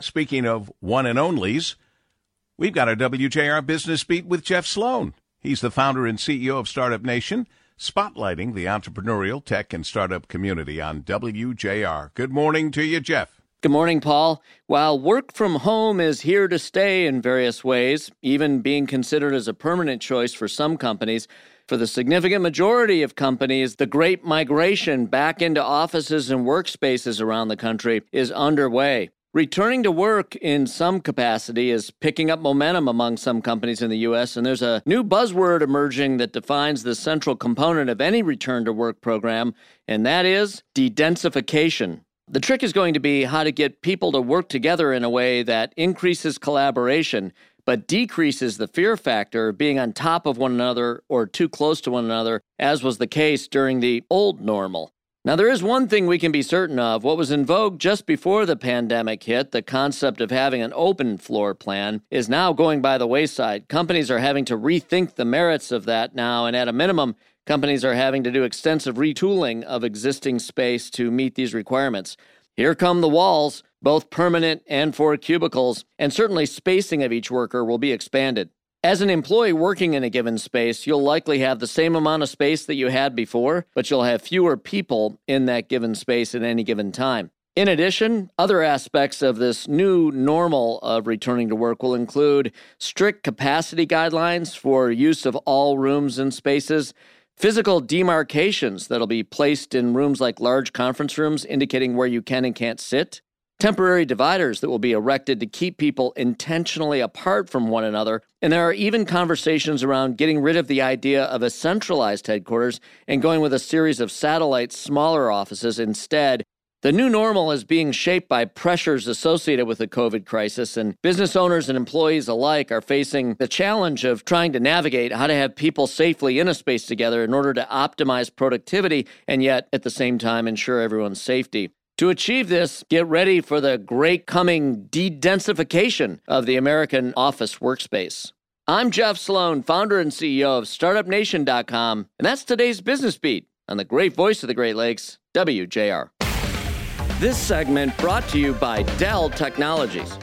Speaking of one and onlys, we've got our WJR Business Beat with Jeff Sloan. He's the founder and CEO of Startup Nation, spotlighting the entrepreneurial tech and startup community on WJR. Good morning to you, Jeff. Good morning, Paul. While work from home is here to stay in various ways, even being considered as a permanent choice for some companies, for the significant majority of companies, the great migration back into offices and workspaces around the country is underway. Returning to work in some capacity is picking up momentum among some companies in the U.S., and there's a new buzzword emerging that defines the central component of any return to work program, and that is de-densification. The trick is going to be how to get people to work together in a way that increases collaboration but decreases the fear factor of being on top of one another or too close to one another, as was the case during the old normal. Now, there is one thing we can be certain of. What was in vogue just before the pandemic hit, the concept of having an open floor plan, is now going by the wayside. Companies are having to rethink the merits of that now, and at a minimum, companies are having to do extensive retooling of existing space to meet these requirements. Here come the walls, both permanent and for cubicles, and certainly spacing of each worker will be expanded. As an employee working in a given space, you'll likely have the same amount of space that you had before, but you'll have fewer people in that given space at any given time. In addition, other aspects of this new normal of returning to work will include strict capacity guidelines for use of all rooms and spaces, Physical demarcations that'll be placed in rooms like large conference rooms, indicating where you can and can't sit. Temporary dividers that will be erected to keep people intentionally apart from one another. And there are even conversations around getting rid of the idea of a centralized headquarters and going with a series of satellite smaller offices instead the new normal is being shaped by pressures associated with the COVID crisis, and business owners and employees alike are facing the challenge of trying to navigate how to have people safely in a space together in order to optimize productivity and yet at the same time ensure everyone's safety. To achieve this, get ready for the great coming de densification of the American office workspace. I'm Jeff Sloan, founder and CEO of StartupNation.com, and that's today's Business Beat on the great voice of the Great Lakes, WJR. This segment brought to you by Dell Technologies.